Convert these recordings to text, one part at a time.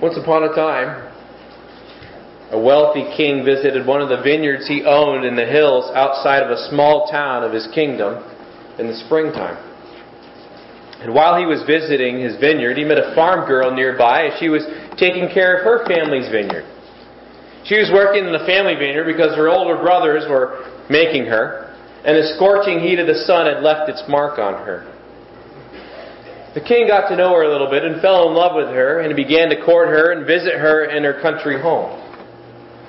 Once upon a time, a wealthy king visited one of the vineyards he owned in the hills outside of a small town of his kingdom in the springtime. And while he was visiting his vineyard, he met a farm girl nearby as she was taking care of her family's vineyard. She was working in the family vineyard because her older brothers were making her, and the scorching heat of the sun had left its mark on her. The king got to know her a little bit and fell in love with her and began to court her and visit her in her country home.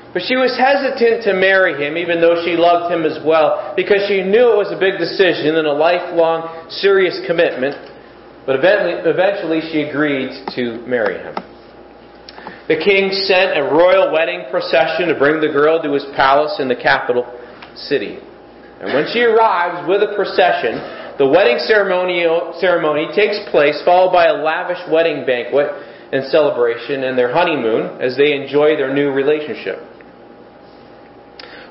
But she was hesitant to marry him, even though she loved him as well, because she knew it was a big decision and a lifelong, serious commitment. But eventually she agreed to marry him. The king sent a royal wedding procession to bring the girl to his palace in the capital city. And when she arrives with a procession, the wedding ceremony, ceremony takes place, followed by a lavish wedding banquet and celebration and their honeymoon as they enjoy their new relationship.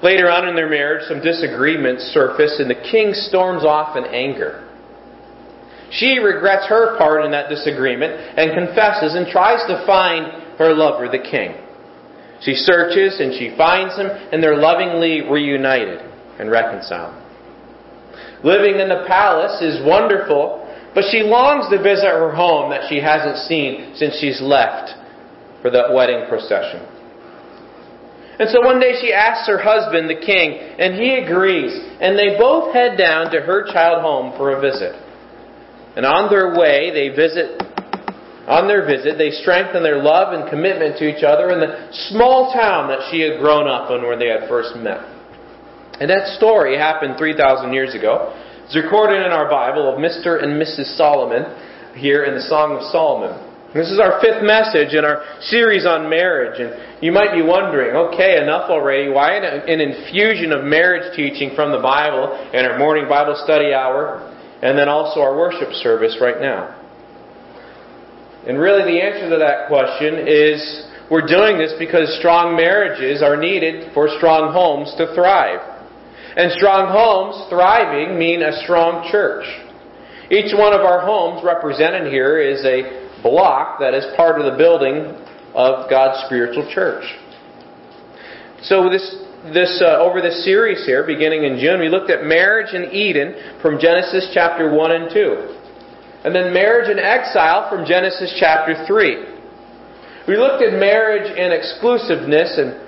Later on in their marriage, some disagreements surface, and the king storms off in anger. She regrets her part in that disagreement and confesses and tries to find her lover, the king. She searches and she finds him, and they're lovingly reunited and reconcile. Living in the palace is wonderful, but she longs to visit her home that she hasn't seen since she's left for the wedding procession. And so one day she asks her husband, the king, and he agrees, and they both head down to her child home for a visit. And on their way, they visit on their visit, they strengthen their love and commitment to each other in the small town that she had grown up in where they had first met. And that story happened 3,000 years ago. It's recorded in our Bible of Mr. and Mrs. Solomon here in the Song of Solomon. This is our fifth message in our series on marriage. And you might be wondering, okay, enough already. Why an infusion of marriage teaching from the Bible in our morning Bible study hour and then also our worship service right now? And really the answer to that question is we're doing this because strong marriages are needed for strong homes to thrive. And strong homes, thriving, mean a strong church. Each one of our homes represented here is a block that is part of the building of God's spiritual church. So this, this uh, over this series here, beginning in June, we looked at marriage in Eden from Genesis chapter 1 and 2. And then marriage in exile from Genesis chapter 3. We looked at marriage in exclusiveness in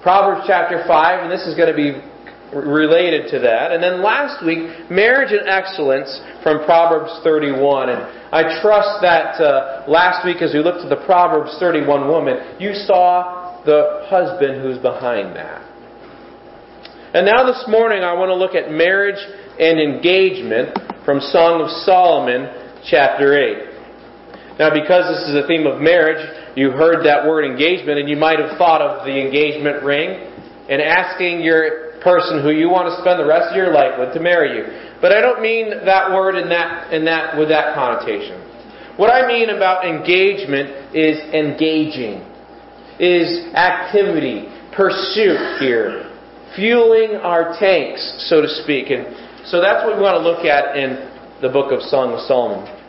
Proverbs chapter 5, and this is going to be related to that. And then last week, marriage and excellence from Proverbs 31. And I trust that uh, last week, as we looked at the Proverbs 31 woman, you saw the husband who's behind that. And now this morning, I want to look at marriage and engagement from Song of Solomon, chapter 8. Now, because this is a theme of marriage, you heard that word engagement, and you might have thought of the engagement ring and asking your person who you want to spend the rest of your life with to marry you. But I don't mean that word in that, in that, with that connotation. What I mean about engagement is engaging, is activity, pursuit here, fueling our tanks, so to speak. And so that's what we want to look at in the book of Song of Solomon.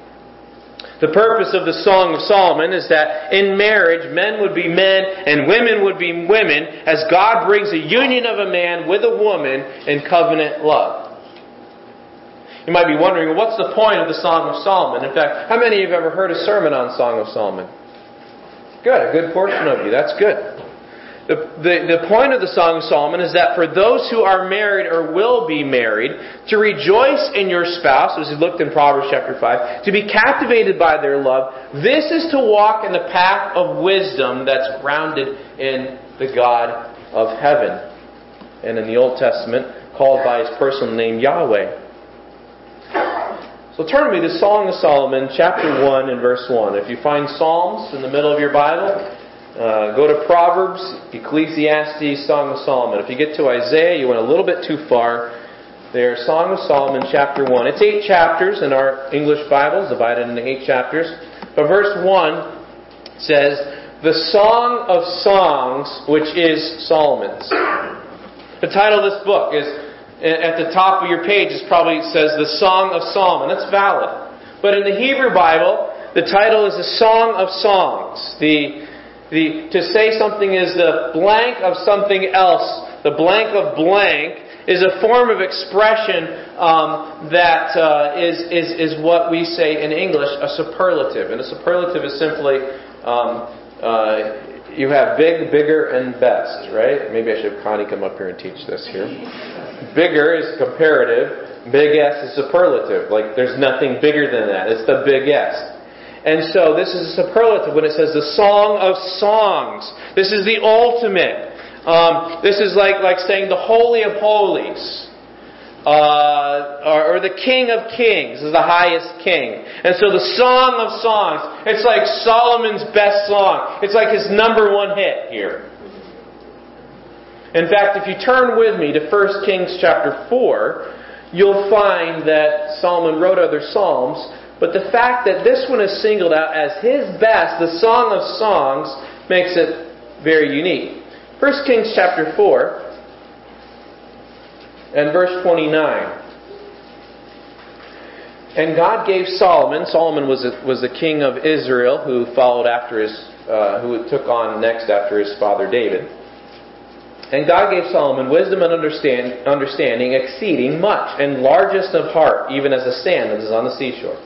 The purpose of the Song of Solomon is that in marriage, men would be men and women would be women as God brings a union of a man with a woman in covenant love. You might be wondering, well, what's the point of the Song of Solomon? In fact, how many of you have ever heard a sermon on Song of Solomon? Good, a good portion of you. That's good. The, the, the point of the Song of Solomon is that for those who are married or will be married, to rejoice in your spouse, as we looked in Proverbs chapter 5, to be captivated by their love, this is to walk in the path of wisdom that's grounded in the God of heaven. And in the Old Testament, called by his personal name Yahweh. So turn with me to Song of Solomon, chapter 1 and verse 1. If you find Psalms in the middle of your Bible, uh, go to Proverbs, Ecclesiastes, Song of Solomon. If you get to Isaiah, you went a little bit too far. There, Song of Solomon, chapter 1. It's eight chapters in our English Bibles, divided into eight chapters. But verse 1 says, The Song of Songs, which is Solomon's. The title of this book is, at the top of your page, is probably says, The Song of Solomon. That's valid. But in the Hebrew Bible, the title is The Song of Songs. The The, to say something is the blank of something else, the blank of blank, is a form of expression um, that uh, is is, is what we say in English a superlative. And a superlative is simply um, uh, you have big, bigger, and best, right? Maybe I should have Connie come up here and teach this here. Bigger is comparative. Big S is superlative. Like there's nothing bigger than that. It's the big S. And so this is a superlative when it says the song of songs. This is the ultimate. Um, this is like, like saying the holy of holies uh, or, or, the King of Kings is the highest king. And so the Song of Songs, it's like Solomon's best song. It's like his number one hit here. In fact, if you turn with me to 1 Kings chapter 4, you'll find that Solomon wrote other psalms, but the fact that this one is singled out as his best, the Song of Songs, makes it very unique. 1 Kings chapter 4, and verse 29. And God gave Solomon, Solomon was, a, was the king of Israel who followed after his, uh, who took on next after his father David. And God gave Solomon wisdom and understand, understanding exceeding much, and largest of heart, even as the sand that is on the seashore.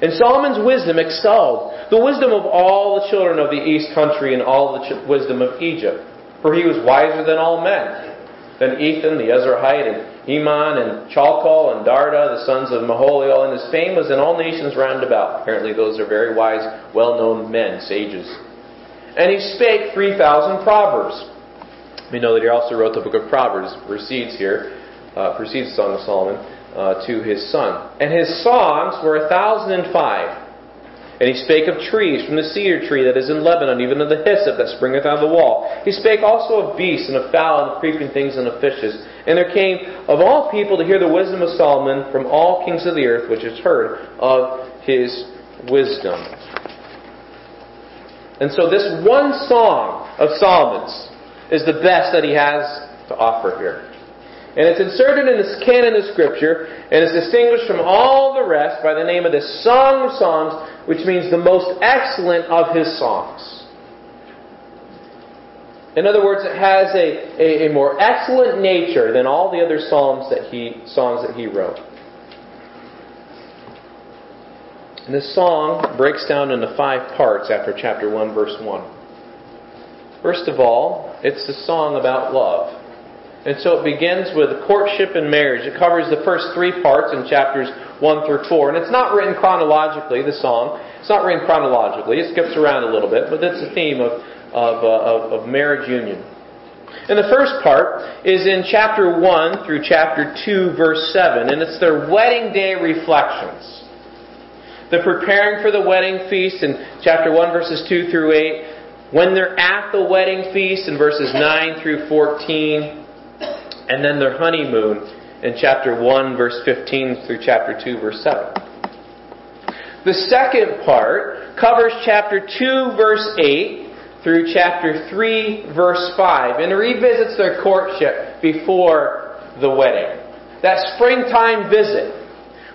And Solomon's wisdom excelled the wisdom of all the children of the east country and all the ch- wisdom of Egypt. For he was wiser than all men. than Ethan the Ezrahite, and Heman, and Chalcol, and Darda, the sons of Maholiel, and his fame was in all nations round about. Apparently those are very wise, well-known men, sages. And he spake 3,000 proverbs. We know that he also wrote the book of Proverbs, precedes here, uh, precedes the Song of Solomon, uh, to his son. And his songs were a thousand and five. And he spake of trees, from the cedar tree that is in Lebanon, even of the hyssop that springeth out of the wall. He spake also of beasts, and of fowl, and of creeping things, and of fishes. And there came of all people to hear the wisdom of Solomon from all kings of the earth, which is heard of his wisdom. And so this one song of Solomon's is the best that he has to offer here. And it's inserted in the canon of Scripture and is distinguished from all the rest by the name of the Song of Songs, which means the most excellent of his songs. In other words, it has a, a, a more excellent nature than all the other psalms that he, songs that he wrote. And this song breaks down into five parts after chapter 1, verse 1. First of all, it's a song about love. And so it begins with courtship and marriage. It covers the first three parts in chapters 1 through 4. And it's not written chronologically, the song. It's not written chronologically. It skips around a little bit, but that's the theme of, of, uh, of, of marriage union. And the first part is in chapter 1 through chapter 2, verse 7, and it's their wedding day reflections. The preparing for the wedding feast in chapter 1, verses 2 through 8. When they're at the wedding feast in verses 9 through 14 and then their honeymoon in chapter 1, verse 15 through chapter 2, verse 7. The second part covers chapter 2, verse 8 through chapter 3, verse 5, and revisits their courtship before the wedding. That springtime visit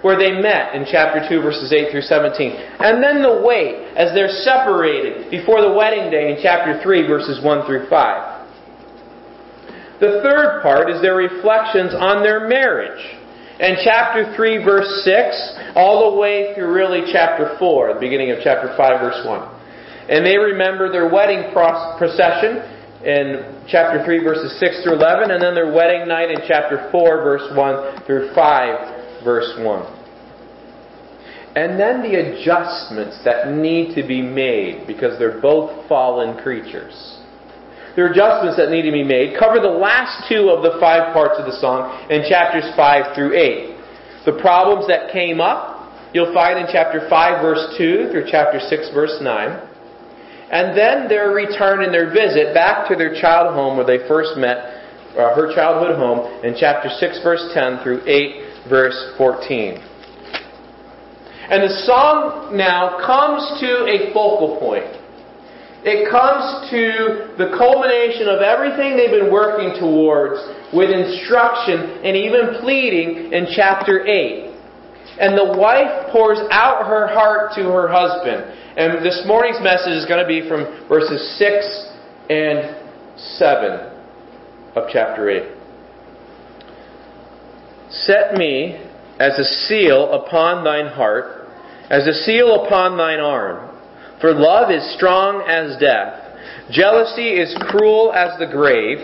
where they met in chapter 2, verses 8 through 17. And then the wait as they're separated before the wedding day in chapter 3, verses 1 through 5. The third part is their reflections on their marriage. And chapter 3, verse 6, all the way through really chapter 4, the beginning of chapter 5, verse 1. And they remember their wedding procession in chapter 3, verses 6 through 11, and then their wedding night in chapter 4, verse 1 through 5, verse 1. And then the adjustments that need to be made because they're both fallen creatures. Are adjustments that need to be made. Cover the last two of the five parts of the song in chapters 5 through 8. The problems that came up, you'll find in chapter 5, verse 2 through chapter 6, verse 9. And then their return and their visit back to their child home where they first met, uh, her childhood home, in chapter 6, verse 10 through 8, verse 14. And the song now comes to a focal point. It comes to the culmination of everything they've been working towards with instruction and even pleading in chapter 8. And the wife pours out her heart to her husband. And this morning's message is going to be from verses 6 and 7 of chapter 8. Set me as a seal upon thine heart, as a seal upon thine arm. For love is strong as death. Jealousy is cruel as the grave,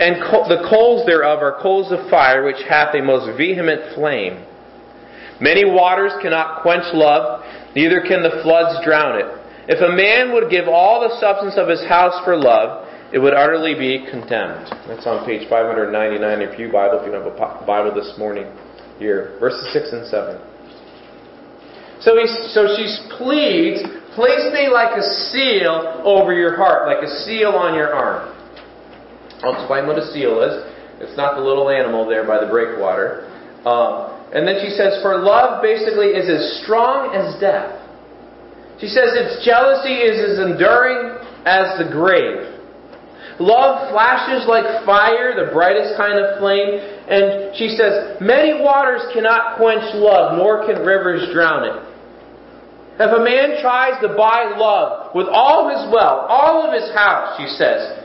and the coals thereof are coals of fire, which hath a most vehement flame. Many waters cannot quench love, neither can the floods drown it. If a man would give all the substance of his house for love, it would utterly be condemned. That's on page 599 if you Bible, if you have a Bible this morning here. Verses 6 and 7. So, he, so she pleads, place me like a seal over your heart, like a seal on your arm. I'll explain what a seal is. It's not the little animal there by the breakwater. Um, and then she says, For love basically is as strong as death. She says its jealousy is as enduring as the grave. Love flashes like fire, the brightest kind of flame. And she says, Many waters cannot quench love, nor can rivers drown it. If a man tries to buy love with all his wealth, all of his house, she says,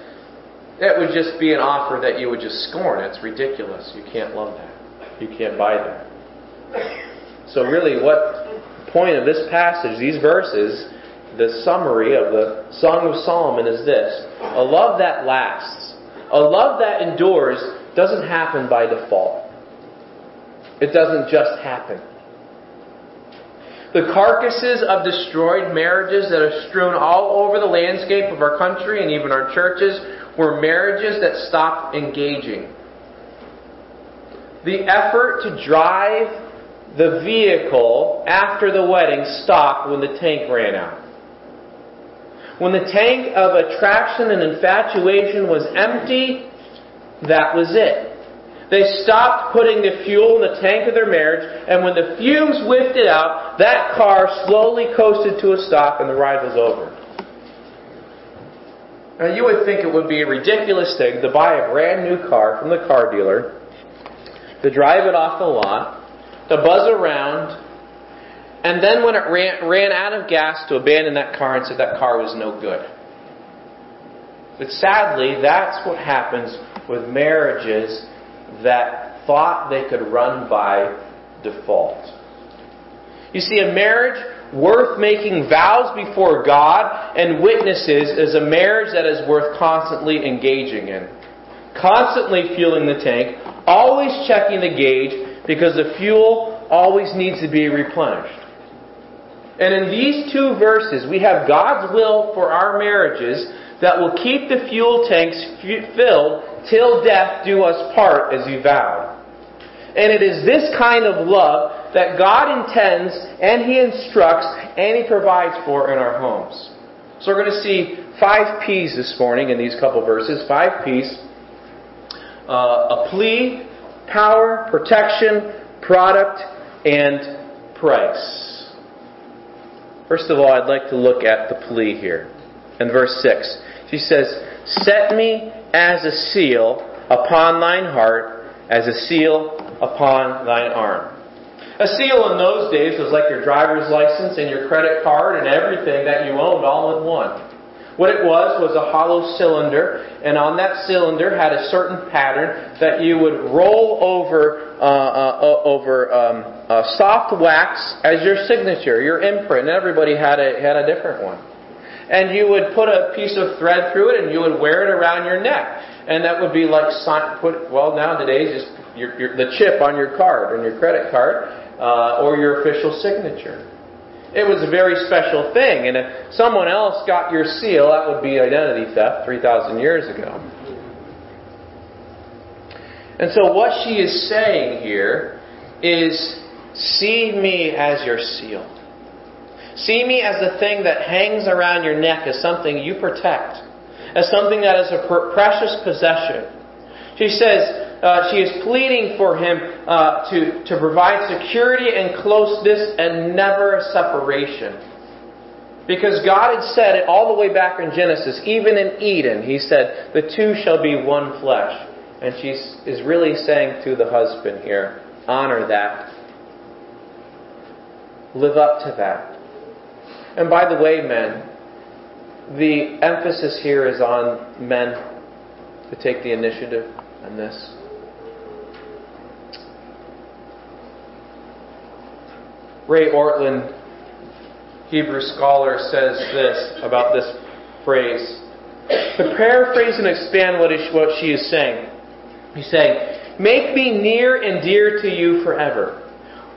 that would just be an offer that you would just scorn. It's ridiculous. You can't love that. You can't buy that. So, really, what point of this passage, these verses, the summary of the Song of Solomon is this a love that lasts, a love that endures, doesn't happen by default. It doesn't just happen. The carcasses of destroyed marriages that are strewn all over the landscape of our country and even our churches were marriages that stopped engaging. The effort to drive the vehicle after the wedding stopped when the tank ran out. When the tank of attraction and infatuation was empty, that was it. They stopped putting the fuel in the tank of their marriage, and when the fumes whiffed it out, that car slowly coasted to a stop and the ride was over. Now, you would think it would be a ridiculous thing to buy a brand new car from the car dealer, to drive it off the lot, to buzz around, and then when it ran, ran out of gas, to abandon that car and say that car was no good. But sadly, that's what happens with marriages that thought they could run by default. You see, a marriage worth making vows before God and witnesses is a marriage that is worth constantly engaging in. Constantly fueling the tank, always checking the gauge, because the fuel always needs to be replenished. And in these two verses, we have God's will for our marriages that will keep the fuel tanks filled till death do us part as you vowed. And it is this kind of love that God intends and He instructs and He provides for in our homes. So we're going to see five P's this morning in these couple verses. Five P's. Uh, a plea, power, protection, product, and price. First of all, I'd like to look at the plea here. In verse 6, she says, Set me as a seal upon thine heart, as a seal upon thine arm. A seal in those days was like your driver's license and your credit card and everything that you owned all in one. What it was was a hollow cylinder, and on that cylinder had a certain pattern that you would roll over uh, uh, over um, uh, soft wax as your signature, your imprint. And everybody had a had a different one. And you would put a piece of thread through it, and you would wear it around your neck, and that would be like put well nowadays just your, your, the chip on your card, on your credit card, uh, or your official signature. It was a very special thing, and if someone else got your seal, that would be identity theft 3,000 years ago. And so, what she is saying here is see me as your seal. See me as the thing that hangs around your neck as something you protect, as something that is a precious possession. She says, uh, she is pleading for him uh, to, to provide security and closeness and never separation. Because God had said it all the way back in Genesis, even in Eden, He said, the two shall be one flesh. And she is really saying to the husband here, honor that. live up to that. And by the way, men, the emphasis here is on men to take the initiative in this. Ray Ortlund, Hebrew scholar, says this about this phrase. To paraphrase and expand what, what she is saying, he's saying, Make me near and dear to you forever.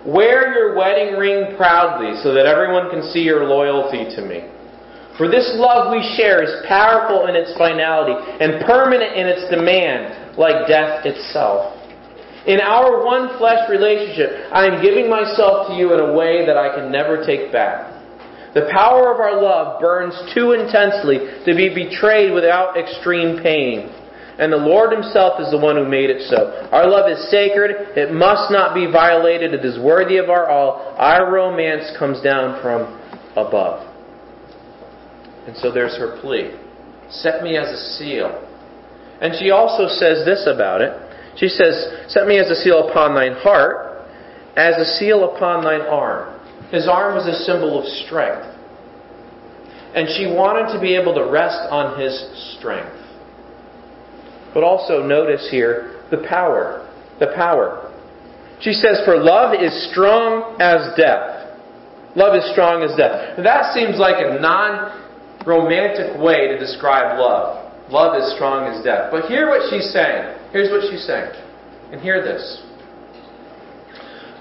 Wear your wedding ring proudly so that everyone can see your loyalty to me. For this love we share is powerful in its finality and permanent in its demand, like death itself. In our one flesh relationship, I am giving myself to you in a way that I can never take back. The power of our love burns too intensely to be betrayed without extreme pain. And the Lord Himself is the one who made it so. Our love is sacred. It must not be violated. It is worthy of our all. Our romance comes down from above. And so there's her plea. Set me as a seal. And she also says this about it. She says, Set me as a seal upon thine heart, as a seal upon thine arm. His arm was a symbol of strength. And she wanted to be able to rest on his strength. But also notice here the power. The power. She says, For love is strong as death. Love is strong as death. That seems like a non romantic way to describe love. Love is strong as death. But hear what she's saying. Here's what she's saying. And hear this.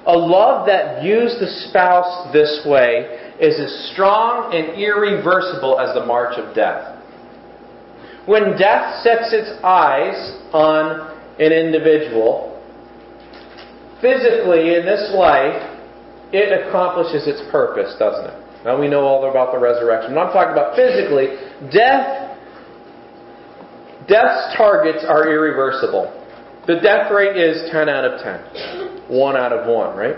A love that views the spouse this way is as strong and irreversible as the march of death. When death sets its eyes on an individual, physically in this life, it accomplishes its purpose, doesn't it? Now we know all about the resurrection. I'm talking about physically. Death, death's targets are irreversible. The death rate is 10 out of 10. 1 out of 1, right?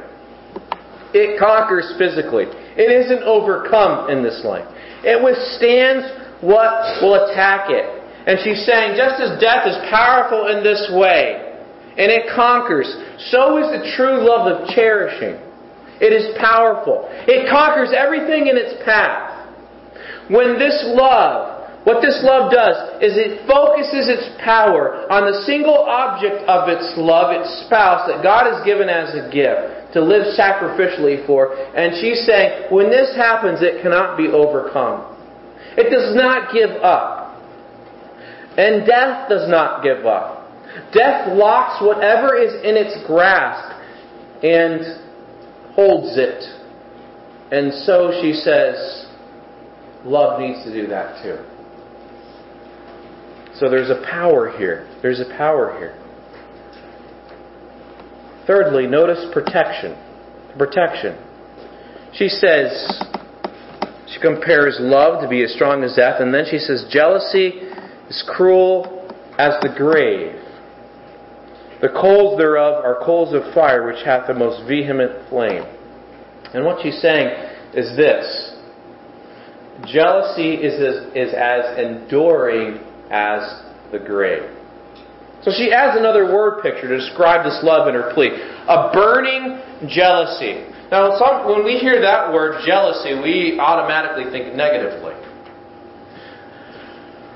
It conquers physically. It isn't overcome in this life. It withstands what will attack it. And she's saying, just as death is powerful in this way, and it conquers, so is the true love of cherishing. It is powerful. It conquers everything in its path. When this love, what this love does is it focuses its power on the single object of its love, its spouse, that God has given as a gift to live sacrificially for. And she's saying, when this happens, it cannot be overcome. It does not give up. And death does not give up. Death locks whatever is in its grasp and holds it. And so she says, love needs to do that too. So there's a power here. There's a power here. Thirdly, notice protection. Protection. She says, she compares love to be as strong as death, and then she says, jealousy is cruel as the grave. The coals thereof are coals of fire, which hath the most vehement flame. And what she's saying is this jealousy is as, is as enduring as the grave. So she adds another word picture to describe this love in her plea a burning jealousy. Now, when we hear that word, jealousy, we automatically think negatively.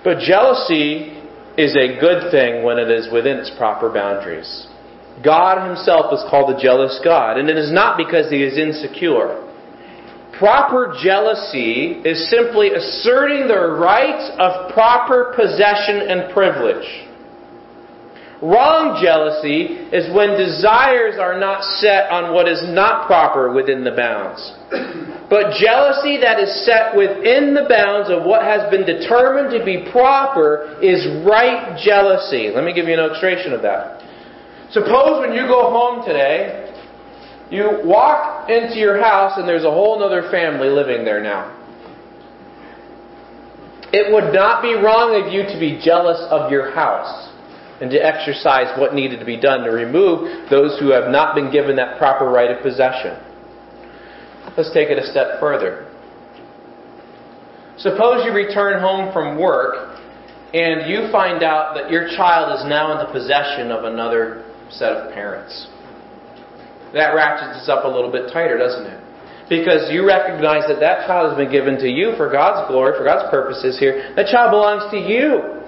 But jealousy is a good thing when it is within its proper boundaries. God Himself is called a jealous God, and it is not because He is insecure. Proper jealousy is simply asserting the rights of proper possession and privilege. Wrong jealousy is when desires are not set on what is not proper within the bounds. But jealousy that is set within the bounds of what has been determined to be proper is right jealousy. Let me give you an illustration of that. Suppose when you go home today, you walk into your house and there's a whole other family living there now. It would not be wrong of you to be jealous of your house and to exercise what needed to be done to remove those who have not been given that proper right of possession. Let's take it a step further. Suppose you return home from work and you find out that your child is now in the possession of another set of parents. That ratchets us up a little bit tighter, doesn't it? because you recognize that that child has been given to you for God's glory, for God's purposes here. That child belongs to you.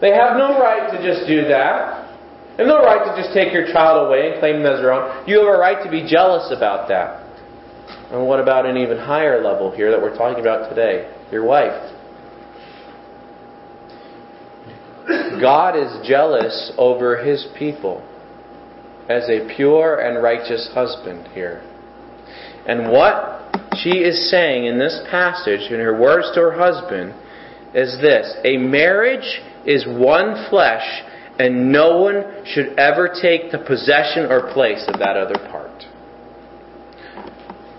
They have no right to just do that. Have no right to just take your child away and claim them as their own. You have a right to be jealous about that. And what about an even higher level here that we're talking about today? Your wife. God is jealous over his people as a pure and righteous husband here. And what she is saying in this passage, in her words to her husband, is this A marriage is one flesh, and no one should ever take the possession or place of that other part.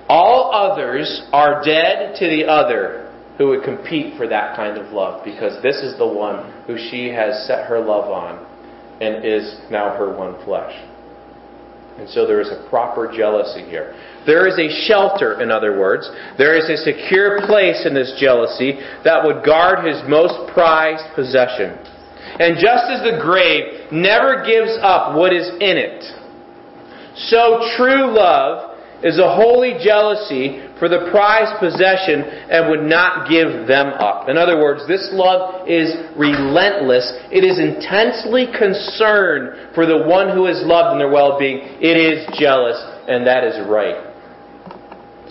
All others are dead to the other who would compete for that kind of love because this is the one who she has set her love on and is now her one flesh. And so there is a proper jealousy here. There is a shelter, in other words. There is a secure place in this jealousy that would guard his most prized possession. And just as the grave never gives up what is in it, so true love is a holy jealousy for the prized possession and would not give them up. In other words, this love is relentless. It is intensely concerned for the one who is loved and their well-being. It is jealous, and that is right.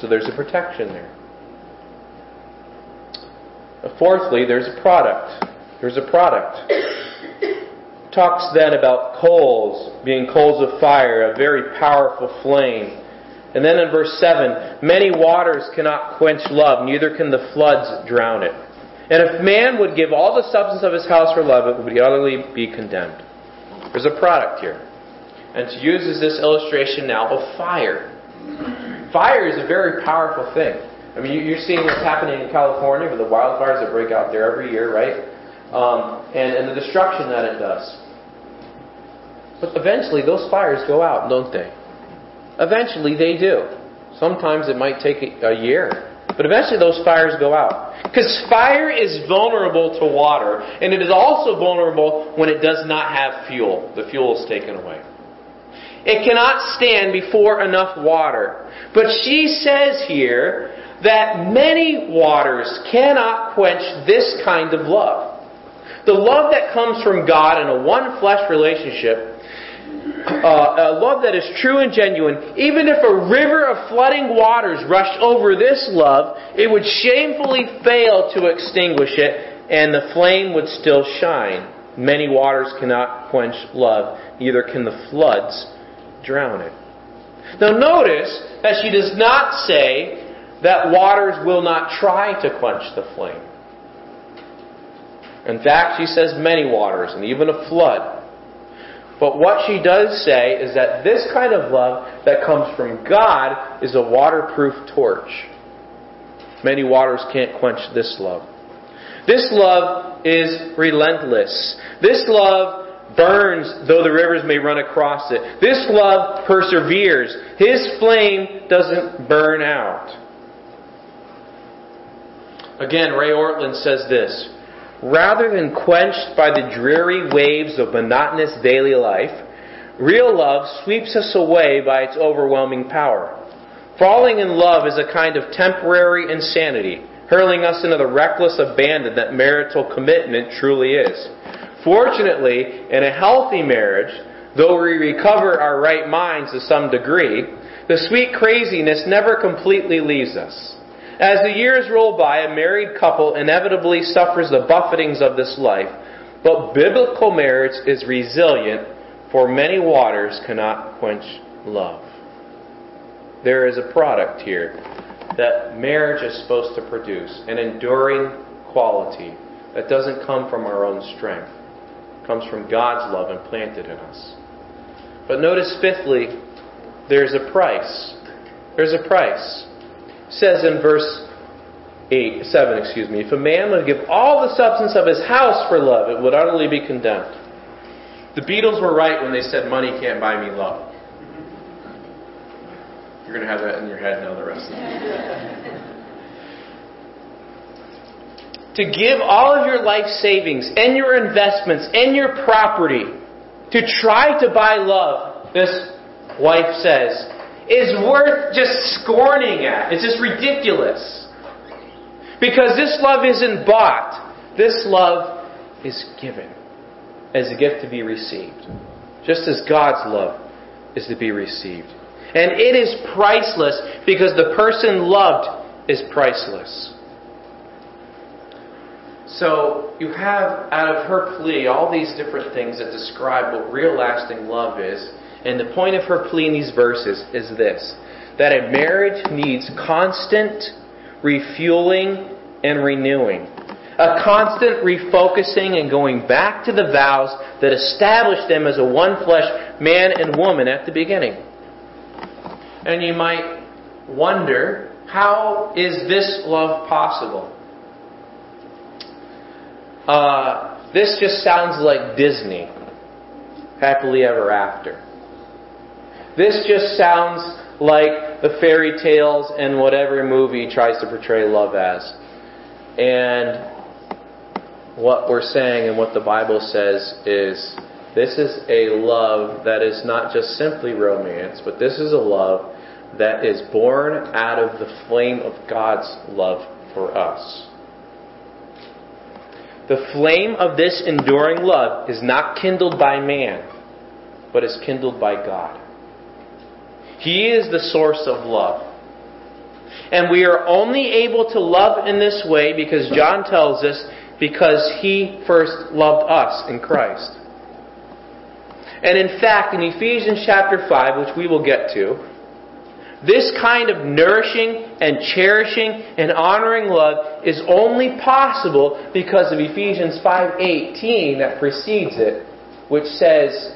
So there's a protection there. Fourthly, there's a product. There's a product. Talks then about coals being coals of fire, a very powerful flame. And then in verse 7, many waters cannot quench love, neither can the floods drown it. And if man would give all the substance of his house for love, it would utterly be condemned. There's a product here. And she uses this illustration now of fire. Fire is a very powerful thing. I mean, you're seeing what's happening in California with the wildfires that break out there every year, right? Um, and, and the destruction that it does. But eventually, those fires go out, don't they? Eventually they do. Sometimes it might take a year. But eventually those fires go out. Because fire is vulnerable to water, and it is also vulnerable when it does not have fuel. The fuel is taken away. It cannot stand before enough water. But she says here that many waters cannot quench this kind of love. The love that comes from God in a one flesh relationship uh, a love that is true and genuine, even if a river of flooding waters rushed over this love, it would shamefully fail to extinguish it, and the flame would still shine. Many waters cannot quench love, neither can the floods drown it. Now notice that she does not say that waters will not try to quench the flame. In fact, she says many waters, and even a flood but what she does say is that this kind of love that comes from God is a waterproof torch. Many waters can't quench this love. This love is relentless. This love burns though the rivers may run across it. This love perseveres. His flame doesn't burn out. Again, Ray Ortlund says this rather than quenched by the dreary waves of monotonous daily life, real love sweeps us away by its overwhelming power. Falling in love is a kind of temporary insanity, hurling us into the reckless abandon that marital commitment truly is. Fortunately, in a healthy marriage, though we recover our right minds to some degree, the sweet craziness never completely leaves us. As the years roll by, a married couple inevitably suffers the buffetings of this life, but biblical marriage is resilient, for many waters cannot quench love. There is a product here that marriage is supposed to produce an enduring quality that doesn't come from our own strength. It comes from God's love implanted in us. But notice, fifthly, there's a price. There's a price says in verse 8, 7, excuse me, if a man would give all the substance of his house for love, it would utterly be condemned. The Beatles were right when they said money can't buy me love. You're going to have that in your head now the rest of the day. to give all of your life savings and your investments and your property to try to buy love, this wife says, is worth just scorning at. It's just ridiculous. Because this love isn't bought. This love is given as a gift to be received. Just as God's love is to be received. And it is priceless because the person loved is priceless. So you have out of her plea all these different things that describe what real lasting love is. And the point of her plea in these verses is this that a marriage needs constant refueling and renewing. A constant refocusing and going back to the vows that established them as a one flesh man and woman at the beginning. And you might wonder, how is this love possible? Uh, this just sounds like Disney. Happily ever after. This just sounds like the fairy tales and whatever movie tries to portray love as. And what we're saying and what the Bible says is this is a love that is not just simply romance, but this is a love that is born out of the flame of God's love for us. The flame of this enduring love is not kindled by man, but is kindled by God. He is the source of love. And we are only able to love in this way because John tells us because he first loved us in Christ. And in fact, in Ephesians chapter 5, which we will get to, this kind of nourishing and cherishing and honoring love is only possible because of Ephesians 5:18 that precedes it, which says,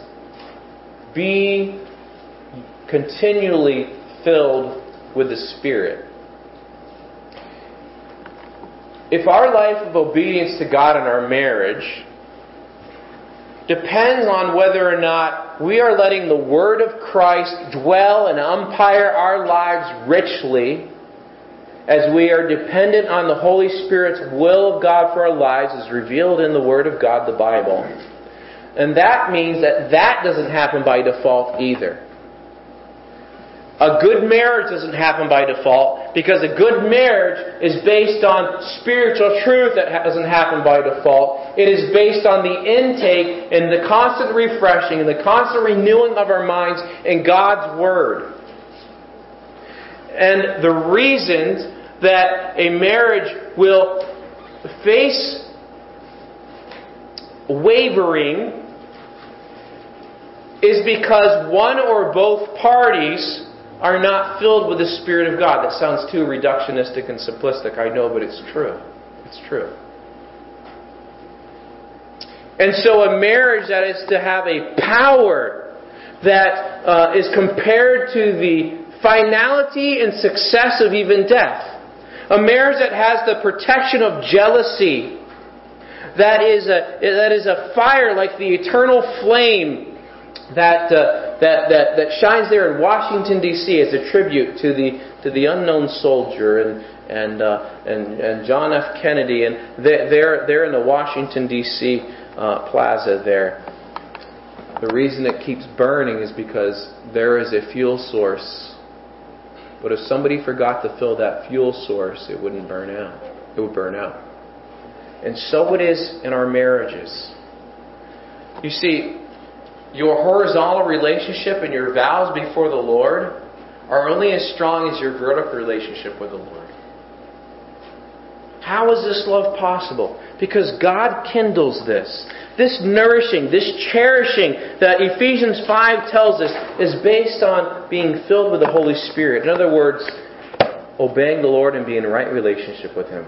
"Be continually filled with the Spirit." If our life of obedience to God in our marriage depends on whether or not we are letting the Word of Christ dwell and umpire our lives richly as we are dependent on the Holy Spirit's will of God for our lives as revealed in the Word of God, the Bible. And that means that that doesn't happen by default either. A good marriage doesn't happen by default because a good marriage is based on spiritual truth that doesn't happen by default. It is based on the intake and the constant refreshing and the constant renewing of our minds in God's Word. And the reasons that a marriage will face wavering is because one or both parties are not filled with the Spirit of God. That sounds too reductionistic and simplistic, I know, but it's true. It's true. And so, a marriage that is to have a power that uh, is compared to the finality and success of even death. A marriage that has the protection of jealousy, that is a, that is a fire like the eternal flame that, uh, that, that, that shines there in Washington, D.C. as a tribute to the, to the unknown soldier and, and, uh, and, and John F. Kennedy. And they're, they're in the Washington, D.C. Uh, plaza there. The reason it keeps burning is because there is a fuel source. But if somebody forgot to fill that fuel source, it wouldn't burn out. It would burn out. And so it is in our marriages. You see, your horizontal relationship and your vows before the Lord are only as strong as your vertical relationship with the Lord. How is this love possible? Because God kindles this. This nourishing, this cherishing that Ephesians 5 tells us is based on being filled with the Holy Spirit. In other words, obeying the Lord and being in right relationship with Him.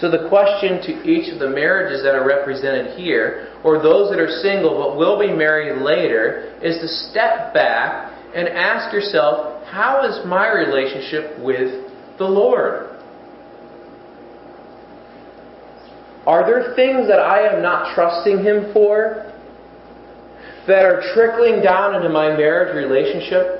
So the question to each of the marriages that are represented here, or those that are single but will be married later, is to step back and ask yourself, how is my relationship with the Lord? Are there things that I am not trusting Him for that are trickling down into my marriage relationship?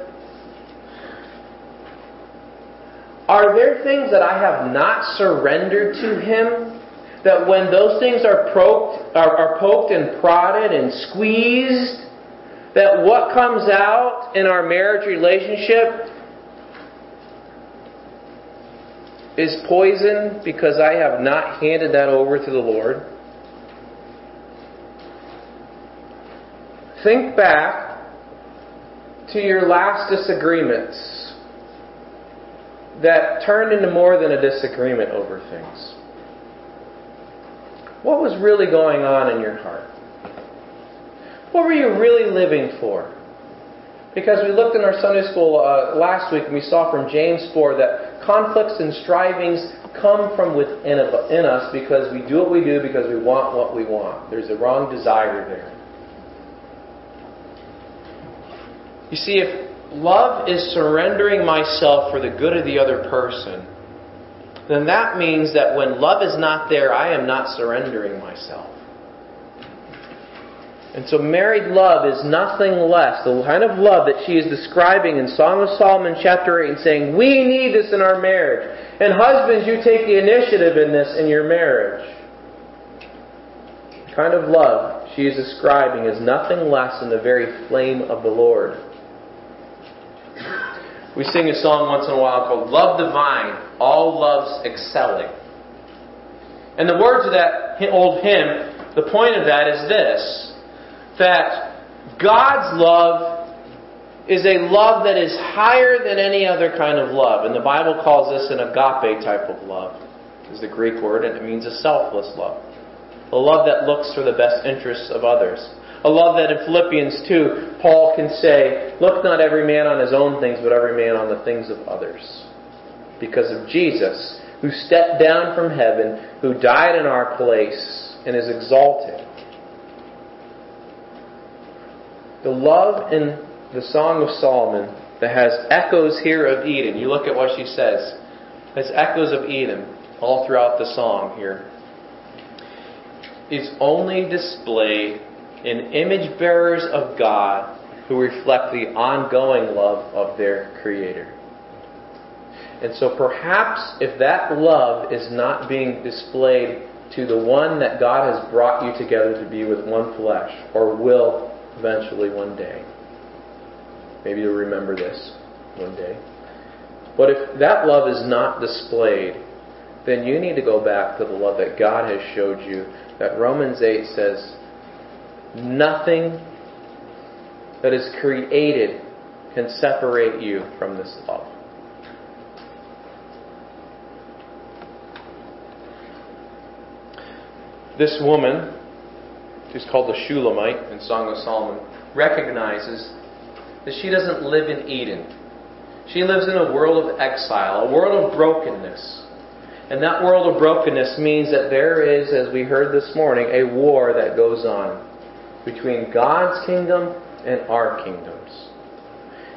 Are there things that I have not surrendered to Him? That when those things are poked, are, are poked and prodded and squeezed, that what comes out in our marriage relationship is poison because I have not handed that over to the Lord? Think back to your last disagreements that turned into more than a disagreement over things. What was really going on in your heart? What were you really living for? Because we looked in our Sunday school uh, last week and we saw from James 4 that conflicts and strivings come from within in us because we do what we do because we want what we want. There's a wrong desire there. You see, if love is surrendering myself for the good of the other person, then that means that when love is not there, I am not surrendering myself. And so married love is nothing less, the kind of love that she is describing in Song of Solomon chapter 8 and saying, we need this in our marriage. And husbands, you take the initiative in this in your marriage. The kind of love she is describing is nothing less than the very flame of the Lord. We sing a song once in a while called Love Divine, All Loves Excelling. And the words of that old hymn, the point of that is this that God's love is a love that is higher than any other kind of love. And the Bible calls this an agape type of love, is the Greek word, and it means a selfless love. A love that looks for the best interests of others. A love that in Philippians 2, Paul can say, Look not every man on his own things, but every man on the things of others. Because of Jesus, who stepped down from heaven, who died in our place, and is exalted. The love in the Song of Solomon that has echoes here of Eden. You look at what she says. There's echoes of Eden all throughout the song here. Is only displayed in image bearers of God who reflect the ongoing love of their Creator. And so perhaps if that love is not being displayed to the one that God has brought you together to be with one flesh, or will eventually one day, maybe you'll remember this one day. But if that love is not displayed, then you need to go back to the love that God has showed you. That Romans 8 says, Nothing that is created can separate you from this love. This woman, who's called the Shulamite in Song of Solomon, recognizes that she doesn't live in Eden. She lives in a world of exile, a world of brokenness. And that world of brokenness means that there is, as we heard this morning, a war that goes on between God's kingdom and our kingdoms.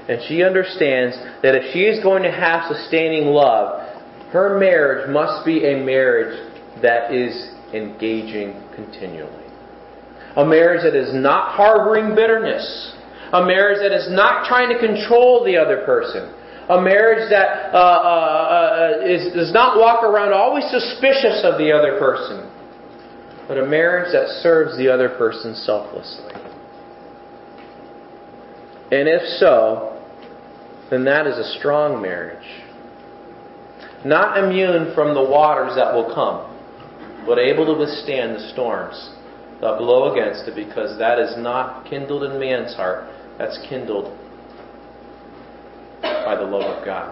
And she understands that if she is going to have sustaining love, her marriage must be a marriage that is engaging continually. A marriage that is not harboring bitterness. A marriage that is not trying to control the other person. A marriage that uh, uh, uh, is, does not walk around always suspicious of the other person but a marriage that serves the other person selflessly. And if so, then that is a strong marriage. Not immune from the waters that will come, but able to withstand the storms that blow against it because that is not kindled in man's heart, that's kindled by the love of God.